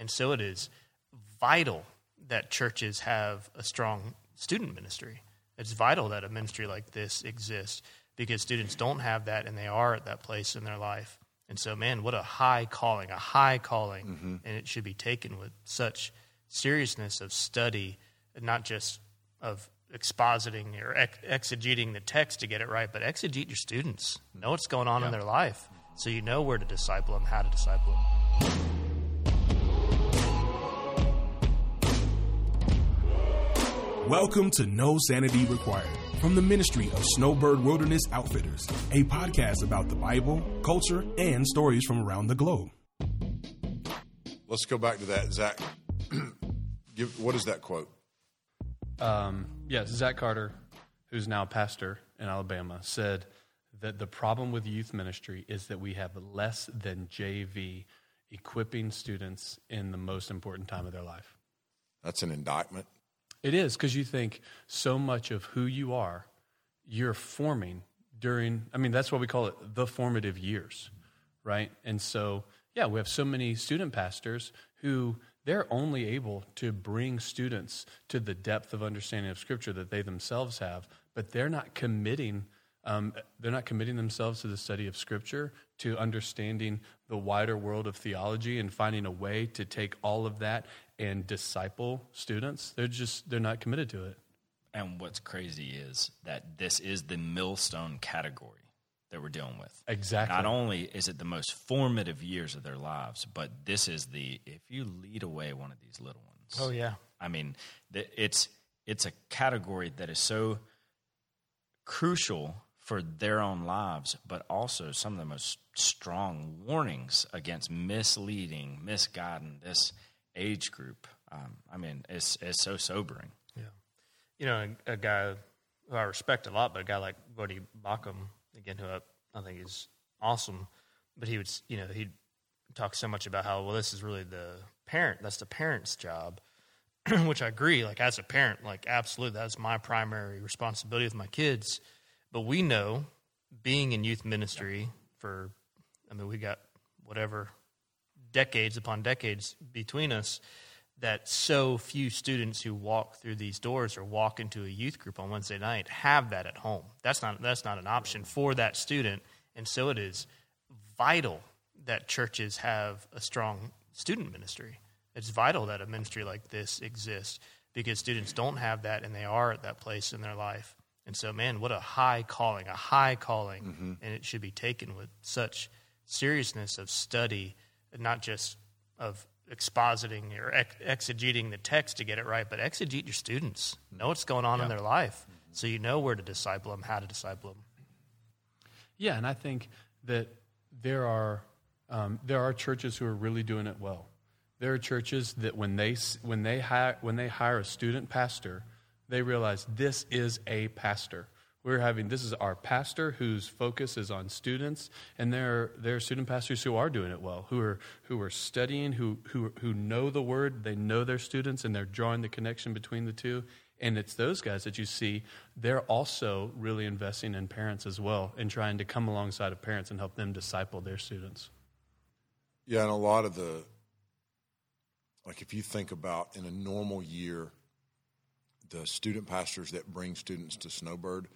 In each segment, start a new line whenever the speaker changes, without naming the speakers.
And so it is vital that churches have a strong student ministry. It's vital that a ministry like this exists because students don't have that and they are at that place in their life. And so, man, what a high calling, a high calling. Mm-hmm. And it should be taken with such seriousness of study, not just of expositing or ex- exegeting the text to get it right, but exegete your students. Know what's going on in their life so you know where to disciple them, how to disciple them.
Welcome to No Sanity Required from the ministry of Snowbird Wilderness Outfitters, a podcast about the Bible, culture, and stories from around the globe.
Let's go back to that, Zach. Give, what is that quote?
Um, yes, Zach Carter, who's now pastor in Alabama, said that the problem with youth ministry is that we have less than JV equipping students in the most important time of their life.
That's an indictment.
It is because you think so much of who you are, you're forming during, I mean, that's what we call it the formative years, right? And so, yeah, we have so many student pastors who they're only able to bring students to the depth of understanding of Scripture that they themselves have, but they're not committing. Um, they're not committing themselves to the study of Scripture, to understanding the wider world of theology, and finding a way to take all of that and disciple students. They're just they're not committed to it.
And what's crazy is that this is the millstone category that we're dealing with.
Exactly.
Not only is it the most formative years of their lives, but this is the if you lead away one of these little ones.
Oh yeah.
I mean, it's it's a category that is so crucial for their own lives, but also some of the most strong warnings against misleading, misguiding this age group. Um, I mean, it's it's so sobering.
Yeah, you know, a, a, guy who I respect a lot, but a guy like Voddie Baucham, again, who I, I think is awesome, but he would, you know, he'd talk so much about how well this is really the parent. That's the parent's job, which I agree. Like as a parent, like absolutely, that's my primary responsibility with my kids. But we know, being in youth ministry for, I mean, we got whatever decades upon decades between us that so few students who walk through these doors or walk into a youth group on Wednesday night have that at home. That's not that's not an option for that student, and so it is vital that churches have a strong student ministry. It's vital that a ministry like this exists because students don't have that and they are at that place in their life. And so, man, what a high calling, a high calling, mm-hmm. and it should be taken with such seriousness of study not just of expositing or ex- exegeting the text to get it right, but exegete your students. Know what's going on in their life so you know where to disciple them, how to disciple them.
Yeah, and I think that there are um, there are churches who are really doing it well. There are churches that when they when they hire when they hire a student pastor, they realize this is a pastor. We're having this is our pastor whose focus is on students, and there there are student pastors who are doing it well, who are who are studying, who who who know the word, they know their students, and they're drawing the connection between the two. And it's those guys that you see, they're also really investing in parents as well and trying to come alongside of parents and help them disciple their students.
Yeah, and a lot of the, like if you think about in a normal year, the student pastors that bring students to Snowbird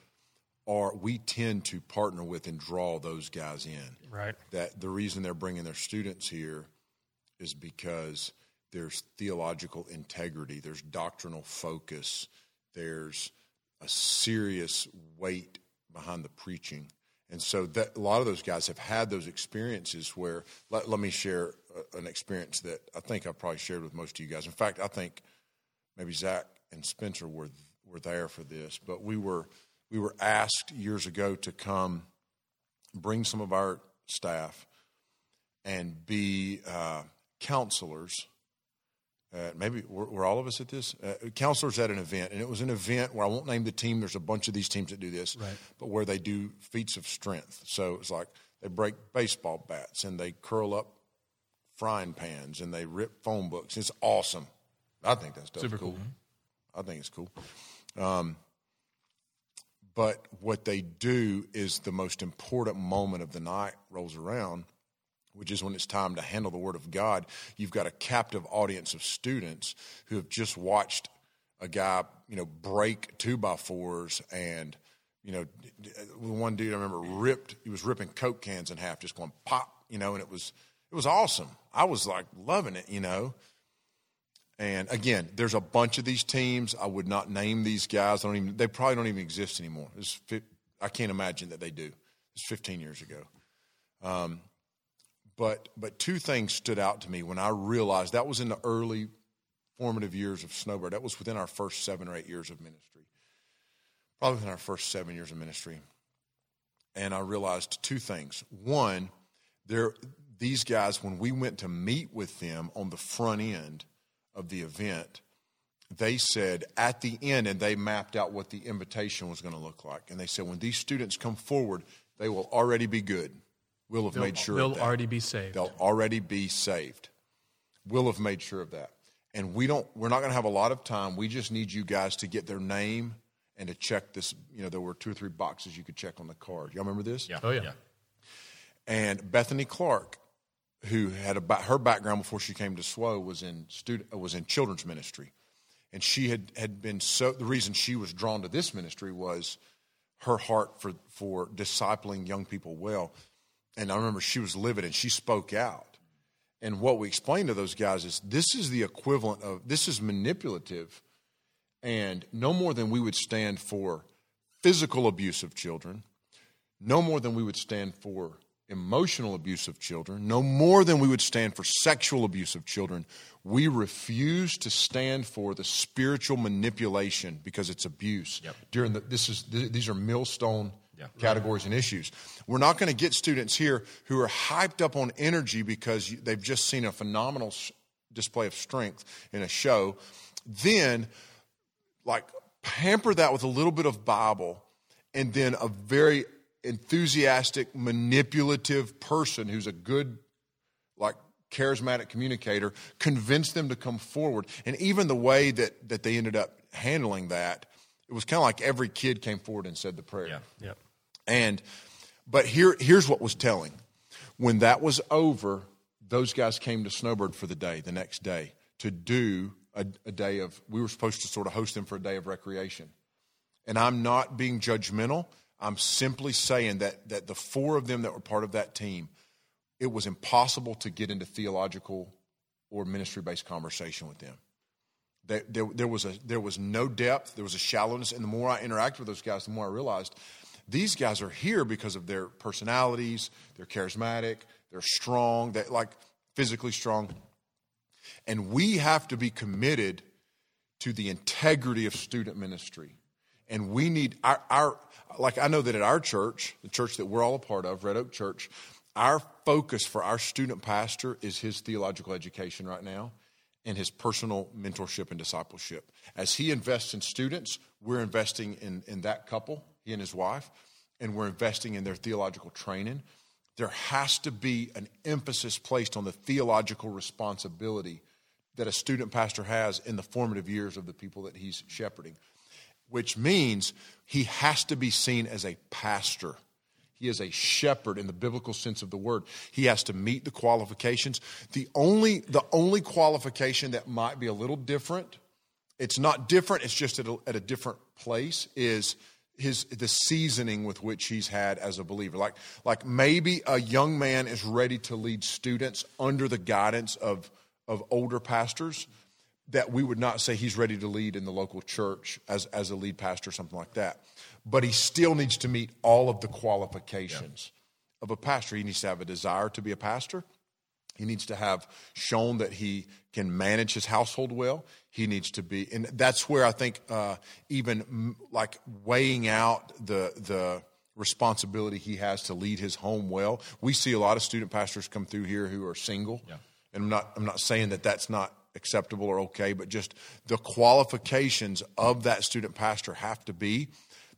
are we tend to partner with and draw those guys in.
Right.
That the reason they're bringing their students here is because there's theological integrity, there's doctrinal focus, there's a serious weight behind the preaching. And so that a lot of those guys have had those experiences where let, let me share a, an experience that I think I've probably shared with most of you guys. In fact, I think maybe Zach and Spencer were were there for this, but we were we were asked years ago to come bring some of our staff and be uh, counselors. Uh, maybe were, were, all of us at this uh, counselors at an event, and it was an event where I won't name the team. There's a bunch of these teams that do this,
right.
but where they do feats of strength. So it's like they break baseball bats and they curl up frying pans and they rip phone books. It's awesome. I think that's super cool. cool. I think it's cool. Um, but what they do is the most important moment of the night rolls around which is when it's time to handle the Word of God, you've got a captive audience of students who have just watched a guy, you know, break two by fours and, you know, one dude I remember ripped, he was ripping Coke cans in half, just going pop, you know, and it was, it was awesome. I was like loving it, you know. And again, there's a bunch of these teams. I would not name these guys. I don't even. They probably don't even exist anymore. I can't imagine that they do. It's 15 years ago. Um, but but two things stood out to me when I realized that was in the early formative years of Snowbird. That was within our first seven or eight years of ministry, probably within our first seven years of ministry. And I realized two things. One, there these guys when we went to meet with them on the front end of the event, they said at the end, and they mapped out what the invitation was going to look like. And they said, when these students come forward, they will already be good. We'll have
they'll,
made sure
they'll already be saved.
They'll already be saved. We'll have made sure of that. And we don't. We're not going to have a lot of time. We just need you guys to get their name and to check this. You know, there were two or three boxes you could check on the card. Y'all remember this?
Yeah.
Oh yeah.
yeah.
And Bethany Clark who had a, her background before she came to SWO was in student was in children's ministry, and she had had been so. The reason she was drawn to this ministry was her heart for for discipling young people well. And I remember she was livid and she spoke out. And what we explained to those guys is this is the equivalent of this is manipulative, and no more than we would stand for physical abuse of children, no more than we would stand for emotional abuse of children, no more than we would stand for sexual abuse of children. We refuse to stand for the spiritual manipulation because it's abuse.
Yep.
During the this is these are millstone
yeah.
categories and issues. We're not going to get students here who are hyped up on energy because they've just seen a phenomenal display of strength in a show. Then, like, pamper that with a little bit of Bible and then a very enthusiastic, manipulative person who's a good, like, charismatic communicator, convince them to come forward. And even the way that, that they ended up handling that, it was kind of like every kid came forward and said the prayer.
Yeah.
Yep.
And, but here, here's what was telling. When that was over, those guys came to Snowbird for the day, the next day, to do a, a day of, we were supposed to sort of host them for a day of recreation. And I'm not being judgmental. I'm simply saying that, that the four of them that were part of that team, it was impossible to get into theological or ministry based conversation with them. There, there, there, was a, there was no depth, there was a shallowness. And the more I interacted with those guys, the more I realized these guys are here because of their personalities, they're charismatic, they're strong, they're like physically strong. And we have to be committed to the integrity of student ministry. And we need our, our like I know that at our church, the church that we're all a part of, Red Oak Church, our focus for our student pastor is his theological education right now and his personal mentorship and discipleship. As he invests in students, we're investing in, in that couple, he and his wife, and we're investing in their theological training. There has to be an emphasis placed on the theological responsibility that a student pastor has in the formative years of the people that he's shepherding which means he has to be seen as a pastor. He is a shepherd in the biblical sense of the word. He has to meet the qualifications. The only, the only qualification that might be a little different, it's not different, it's just at a, at a different place, is his the seasoning with which he's had as a believer. Like, like maybe a young man is ready to lead students under the guidance of, of older pastors that we would not say he's ready to lead in the local church as, as a lead pastor or something like that. But he still needs to meet all of the qualifications yeah. of a pastor. He needs to have a desire to be a pastor. He needs to have shown that he can manage his household well. He needs to be, and that's where I think uh, even like weighing out the the responsibility he has to lead his home well. We see a lot of student pastors come through here who are single, yeah. and I'm not I'm not saying that that's not acceptable or okay, but just the qualifications of that student pastor have to be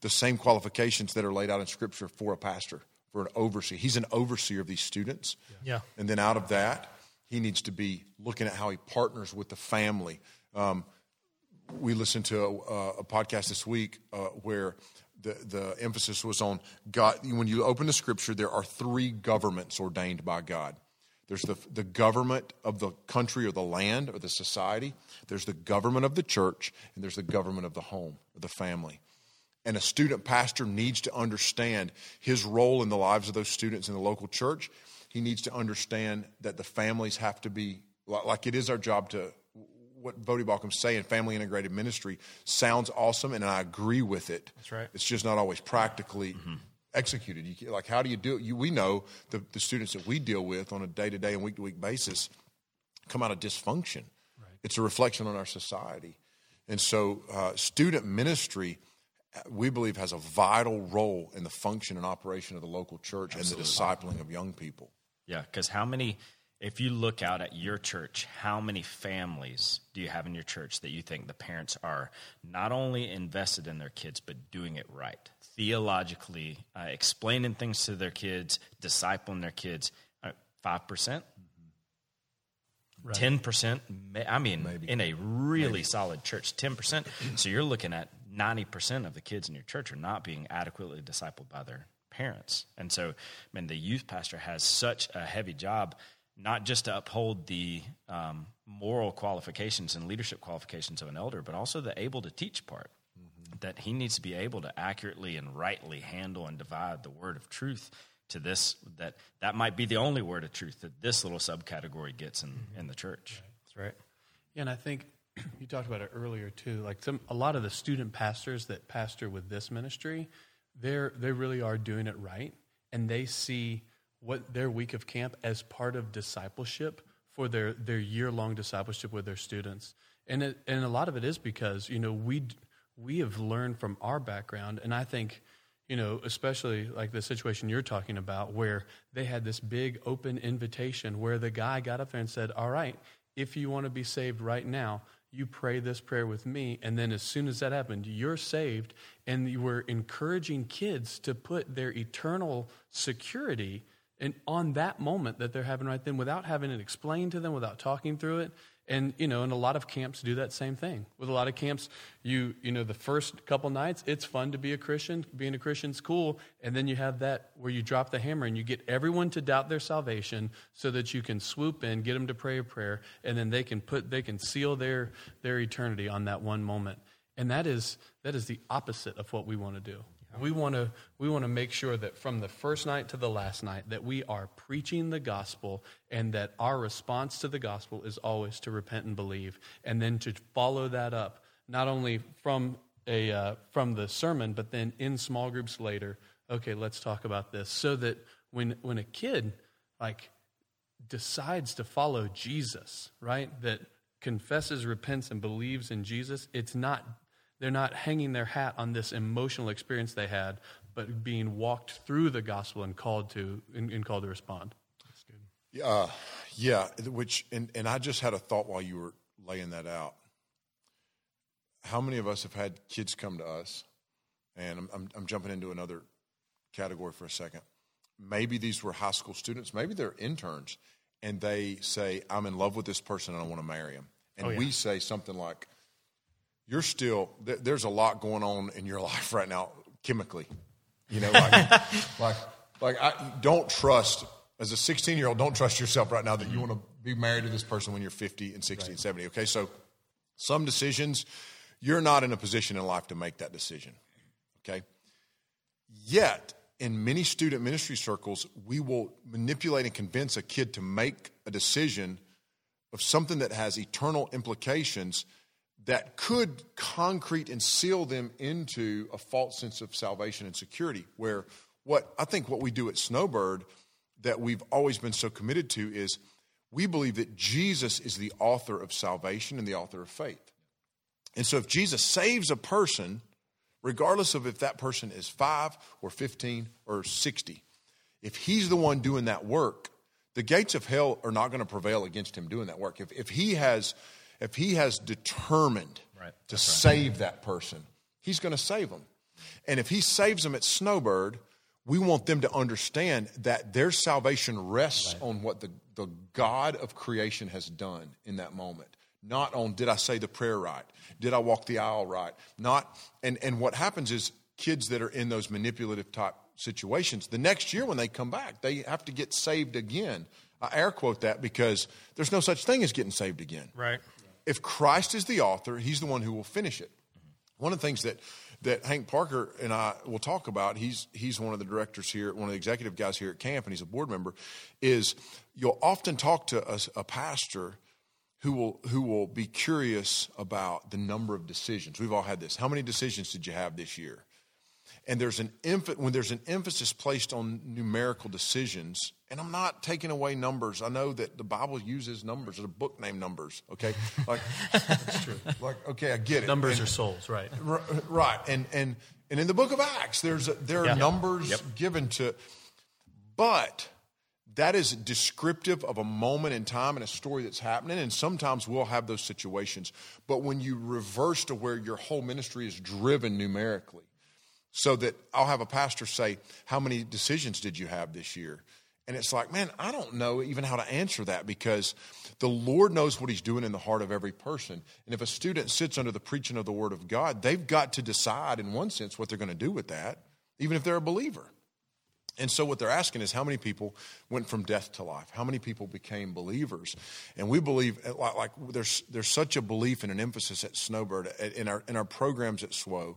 the same qualifications that are laid out in Scripture for a pastor, for an overseer. He's an overseer of these students.
Yeah.
And then out of that, he needs to be looking at how he partners with the family. Um, we listened to a, a podcast this week uh, where the, the emphasis was on God. When you open the Scripture, there are three governments ordained by God There's the, the government of the country or the land or the society. There's the government of the church, and there's the government of the home or the family. And a student pastor needs to understand his role in the lives of those students in the local church. He needs to understand that the families have to be, like it is our job to, what Voddie Baucham's saying, family integrated ministry sounds awesome, and I agree with it.
That's right.
It's just not always practically mm-hmm. Executed. You, like, how do you do it? You, we know the, the students that we deal with on a day to day and week to week basis come out of dysfunction. Right. It's a reflection on our society. And so, uh, student ministry we believe has a vital role in the function and operation of the local church Absolutely. and the discipling of young people.
Yeah, because how many, if you look out at your church, how many families do you have in your church that you think the parents are not only invested in their kids, but doing it right? Theologically, uh, explaining things to their kids, discipling their kids. Uh, five percent, ten percent. I mean, Maybe. in a really Maybe. solid church, ten percent. So you're looking at 90% of the kids in your church are not being adequately discipled by their parents. And so, I mean, the youth pastor has such a heavy job, not just to uphold the um, moral qualifications and leadership qualifications of an elder, but also the able to teach part. Mm-hmm. That he needs to be able to accurately and rightly handle and divide the word of truth to this that that might be the only word of truth that this little subcategory gets in, mm-hmm. in the church.
That's right.
Yeah, and I think you talked about it earlier too. Like some, a lot of the student pastors that pastor with this ministry, they're they really are doing it right, and they see what their week of camp as part of discipleship for their their year long discipleship with their students. And it, and a lot of it is because you know we we have learned from our background, and I think you know, especially like the situation you're talking about, where they had this big open invitation where the guy got up there and said, All right, if you want to be saved right now, you pray this prayer with me. And then as soon as that happened, you're saved. And you were encouraging kids to put their eternal security and on that moment that they're having right then without having it explained to them, without talking through it. And, you know, and a lot of camps do that same thing. With a lot of camps, you, you know, the first couple nights, it's fun to be a Christian. Being a Christian's cool. And then you have that where you drop the hammer and you get everyone to doubt their salvation so that you can swoop in, get them to pray a prayer, and then they can put, they can seal their, their eternity on that one moment. And that is, that is the opposite of what we want to do. We want to we want to make sure that from the first night to the last night that we are preaching the gospel and that our response to the gospel is always to repent and believe and then to follow that up not only from a uh, from the sermon but then in small groups later. Okay, let's talk about this so that when when a kid like decides to follow Jesus, right? That confesses, repents and believes in Jesus, it's not they're not hanging their hat on this emotional experience they had, but being walked through the gospel and called to and, and called to respond. That's
good. Uh, yeah, which and, and I just had a thought while you were laying that out. How many of us have had kids come to us, and I'm, I'm, I'm jumping into another category for a second. Maybe these were high school students, maybe they're interns, and they say, I'm in love with this person and I want to marry him. And oh, yeah. we say something like, you're still there's a lot going on in your life right now chemically you know like like like I don't trust as a 16 year old don't trust yourself right now that you want to be married to this person when you're 50 and 60 right. and 70 okay so some decisions you're not in a position in life to make that decision okay yet in many student ministry circles we will manipulate and convince a kid to make a decision of something that has eternal implications that could concrete and seal them into a false sense of salvation and security. Where what I think what we do at Snowbird that we've always been so committed to is we believe that Jesus is the author of salvation and the author of faith. And so if Jesus saves a person, regardless of if that person is five or 15 or 60, if he's the one doing that work, the gates of hell are not going to prevail against him doing that work. If, if he has if he has determined right. to save that person, he's going to save them. And if he saves them at Snowbird, we want them to understand that their salvation rests right. on what the, the God of creation has done in that moment. Not on did I say the prayer right? Did I walk the aisle right? Not and, and what happens is kids that are in those manipulative type situations, the next year when they come back, they have to get saved again I air quote that because there's no such thing as getting saved again.
Right.
If Christ is the author, he's the one who will finish it. One of the things that, that Hank Parker and I will talk about, he's, he's one of the directors here, one of the executive guys here at camp, and he's a board member, is you'll often talk to a, a pastor who will, who will be curious about the number of decisions. We've all had this. How many decisions did you have this year? And there's an emph- when there's an emphasis placed on numerical decisions and i'm not taking away numbers i know that the bible uses numbers there's a book named numbers okay like that's true like okay i get it
Numbers
and,
are souls, right?
r- right and and and in the book of acts there's a, there are
Yeah.
numbers
Yep.
given to but that is descriptive of a moment in time and a story that's happening and sometimes we'll have those situations but when you reverse to where your whole ministry is driven numerically so that I'll have a pastor say, How many decisions did you have this year? And it's like, man, I don't know even how to answer that because the Lord knows what He's doing in the heart of every person. And if a student sits under the preaching of the Word of God, they've got to decide, in one sense, what they're going to do with that, even if they're a believer. And so, what they're asking is how many people went from death to life? How many people became believers? And we believe, eh, like, like there's, there's such a belief and an emphasis at Snowbird, eh, in our, in our programs at SWO,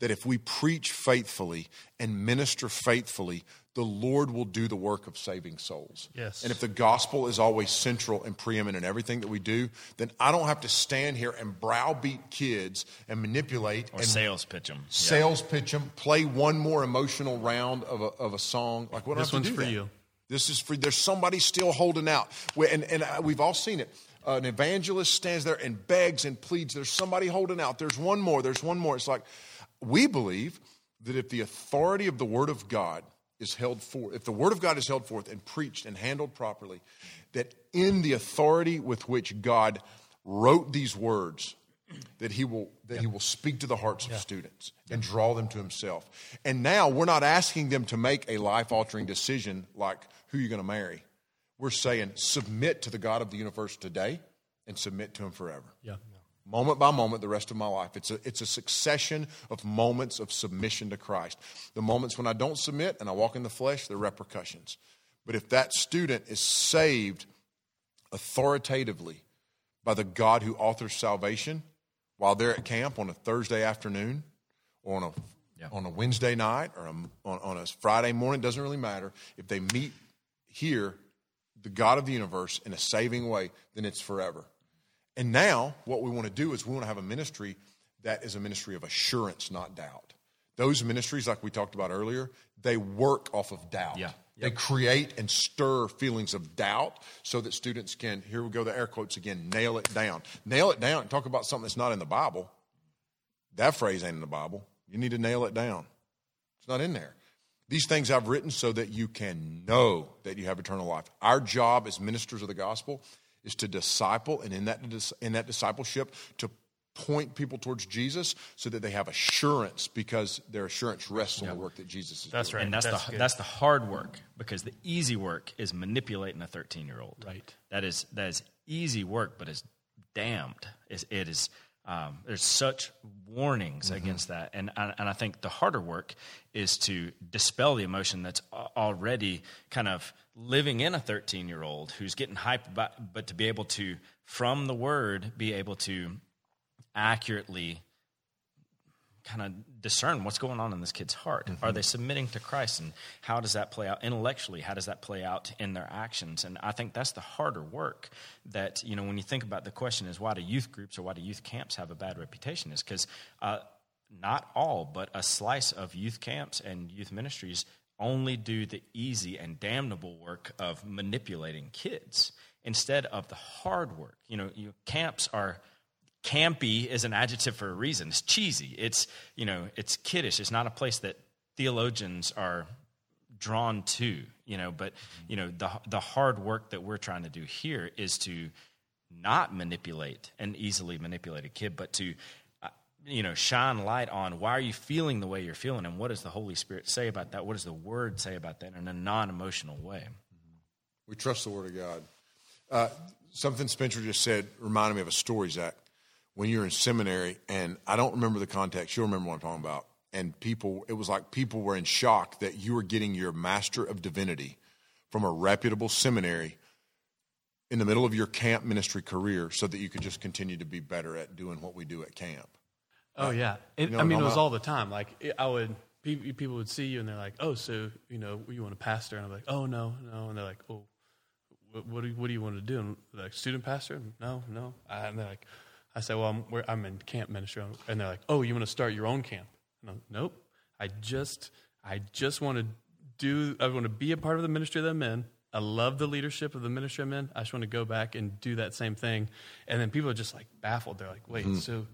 that if we preach faithfully and minister faithfully, the Lord will do the work of saving souls.
Yes.
And if the gospel is always central and preeminent in everything that we do, then I don't have to stand here and browbeat kids and manipulate
Or
and
sales pitch them.
sales pitch them, play one more emotional round of a, of a song. Like what? Are you doing?
This one's for you.
This is for. There's somebody still holding out, We- and and we've all seen it. Uh, an evangelist stands there and begs and pleads. There's somebody holding out. There's one more. There's one more. It's like we believe that if the authority of the Word of God is held forth, if the Word of God is held forth and preached and handled properly, that in the authority with which God wrote these words, that he will that he will speak to the hearts of students and draw them to himself. And now we're not asking them to make a life altering decision like who you're going to marry. We're saying submit to the God of the universe today and submit to him forever.
Yeah.
Moment by moment, the rest of my life. It's a, it's a succession of moments of submission to Christ. The moments when I don't submit and I walk in the flesh, the repercussions. But if that student is saved authoritatively by the God who authors salvation while they're at camp on a Thursday afternoon or on a,
Yeah.
on a Wednesday night or a, on, on a Friday morning, doesn't really matter. If they meet here, the God of the universe, in a saving way, then it's forever. And now, what we want to do is we want to have a ministry that is a ministry of assurance, not doubt. Those ministries, like we talked about earlier, they work off of doubt.
Yeah.
They create and stir feelings of doubt so that students can, here we go, the air quotes again, nail it down. Nail it down. And talk about something that's not in the Bible. That phrase ain't in the Bible. You need to nail it down. It's not in there. These things I've written so that you can know that you have eternal life. Our job as ministers of the gospel is to disciple, and in that, in that discipleship, to point people towards Jesus so that they have assurance because their assurance rests on the work that Jesus is doing.
That's
doing.
right.
And that's,
That's
the
good.
that's the hard work because the easy work is manipulating a 13 year old.
Right.
That is that is easy work, but is damned. It's, it is. Um, there's such warnings against that, and and and I think the harder work is to dispel the emotion that's already kind of living in a 13 year old who's getting hyped about, but to be able to from the word be able to accurately kind of discern what's going on in this kid's heart. Are they submitting to Christ, and how does that play out intellectually? How does that play out in their actions? And I think that's the harder work. That you know, when you think about the question is why do youth groups or why do youth camps have a bad reputation? Is because uh, not all, but a slice of youth camps and youth ministries only do the easy and damnable work of manipulating kids instead of the hard work. You know, you, camps are campy is an adjective for a reason. It's cheesy. It's you know, it's kiddish. It's not a place that theologians are drawn to. You know, but you know, the the hard work that we're trying to do here is to not manipulate an easily manipulated kid, but to uh, you know shine light on why are you feeling the way you're feeling, and what does the Holy Spirit say about that? What does the Word say about that in a non-emotional way?
We trust the Word of God. Uh, something Spencer just said reminded me of a story, Zach. When you were in seminary, and I don't remember the context, you'll remember what I'm talking about. And people, it was like people were in shock that you were getting your Master of Divinity from a reputable seminary in the middle of your camp ministry career so that you could just continue to be better at doing what we do at camp.
Oh yeah, it,
know
I mean it was all the time. Like it, I would, people would see you and they're like, "Oh, so you know you want a pastor?" And I'm like, "Oh no, no," and they're like, "Oh, what, what do you, what do you want to do?" And like, "Student pastor?" No, no. I, and they're like, I said, "Well, I'm I'm in camp ministry," and they're like, "Oh, you want to start your own camp?" And I'm, nope. I just I just want to do. I want to be a part of the ministry that I'm in. I love the leadership of the ministry I'm in. I just want to go back and do that same thing. And then people are just like baffled. They're like, "Wait, hmm. so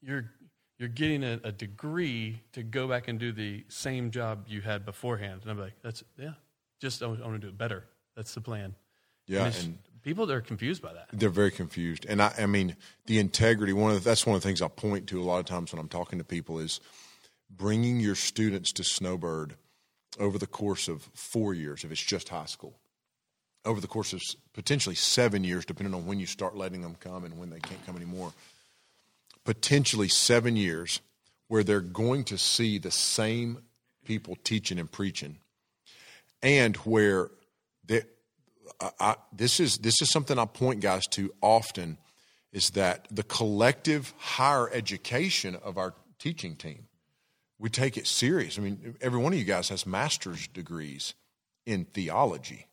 you're you're getting a, a degree to go back and do the same job you had beforehand?" And I'm like, "That's yeah, just I want to do it better. That's the plan."
Yeah,
And
and
people are confused by that.
they're very confused. And I, I mean, the integrity. One of the, that's one of the things I point to a lot of times when I'm talking to people is bringing your students to Snowbird over the course of four years, if it's just high school, over the course of potentially seven years, depending on when you start letting them come and when they can't come anymore. Potentially seven years where they're going to see the same people teaching and preaching, and where they, I, this is this is something I point guys to often is that the collective higher education of our teaching team we take it serious. I mean, every one of you guys has master's degrees in theology,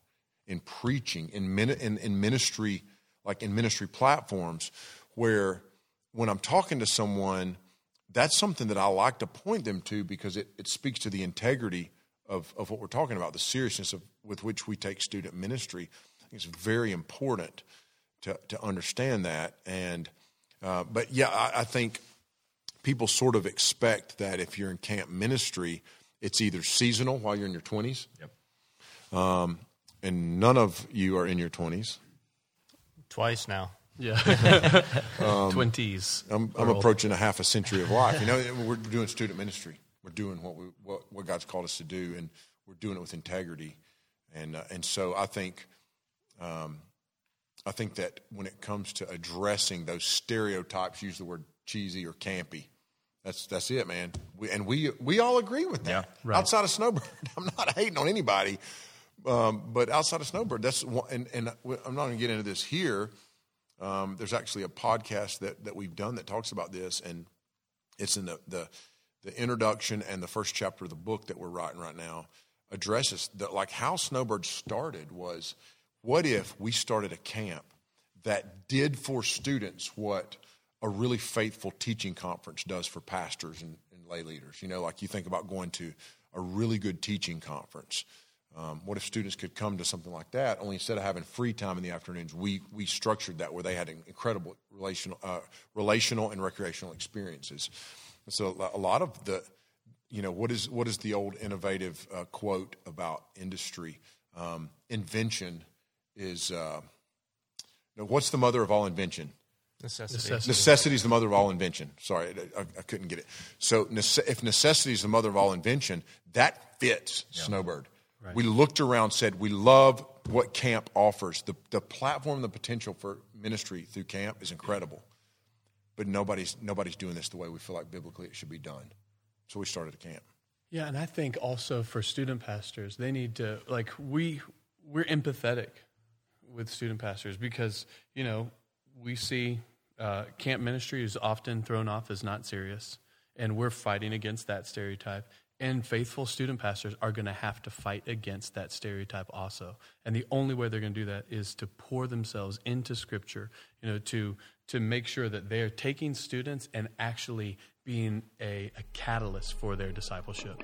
in preaching, in, min- in, in ministry, like in ministry platforms, where when I'm talking to someone, that's something that I like to point them to because it, it speaks to the integrity of, of what we're talking about, the seriousness of, with which we take student ministry. I think it's very important to, to understand that. And, uh, but yeah, I, I think people sort of expect that if you're in camp ministry, it's either seasonal while you're in your 20s.
Yep.
Um, and none of you are in your 20s.
Twice now.
Yeah, twenties.
I'm, I'm approaching a half a century of life. You know, we're doing student ministry. We're doing what we what, what God's called us to do, and we're doing it with integrity. And uh, and so I think, um, I think that when it comes to addressing those stereotypes, use the word cheesy or campy. That's that's it, man. We, and we we all agree with that.
Yeah.
Right.
Outside of Snowbird, I'm not hating on anybody, um, but outside of Snowbird, that's one, and and I'm not going to get into this here. Um, there's actually a podcast that, that we've done that talks about this, and it's in the, the the introduction and the first chapter of the book that we're writing right now addresses that like how Snowbird started was what if we started a camp that did for students what a really faithful teaching conference does for pastors and, and lay leaders. You know, like you think about going to a really good teaching conference. Um, what if students could come to something like that? Only instead of having free time in the afternoons, we we structured that where they had incredible relational, uh, relational and recreational experiences. And so a lot of the, you know, what is what is the old innovative uh, quote about industry? Um, invention is uh, no, what's the mother of all invention?
Necessity.
Necessity.
Necessity is the mother of all invention. Sorry, I, I couldn't get it. So, nece- if necessity is the mother of all invention, that fits Snowbird. We looked around, said we love what camp offers. The the platform, the potential for ministry through camp is incredible, but nobody's nobody's doing this the way we feel like biblically it should be done. So we started a camp.
Yeah, and I think also for student pastors, they need to like we we're empathetic with student pastors because you know we see uh, camp ministry is often thrown off as not serious, and we're fighting against that stereotype. And faithful student pastors are going to have to fight against that stereotype also. And the only way they're going to do that is to pour themselves into Scripture, you know, to to make sure that they're taking students and actually being a, a catalyst for their discipleship.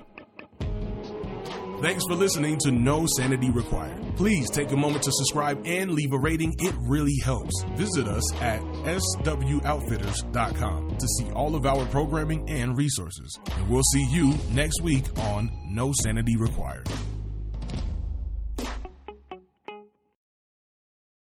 Thanks for listening to No Sanity Required. Please take a moment to subscribe and leave a rating. It really helps. Visit us at swoutfitters.com to see all of our programming and resources. And we'll see you next week on No Sanity Required.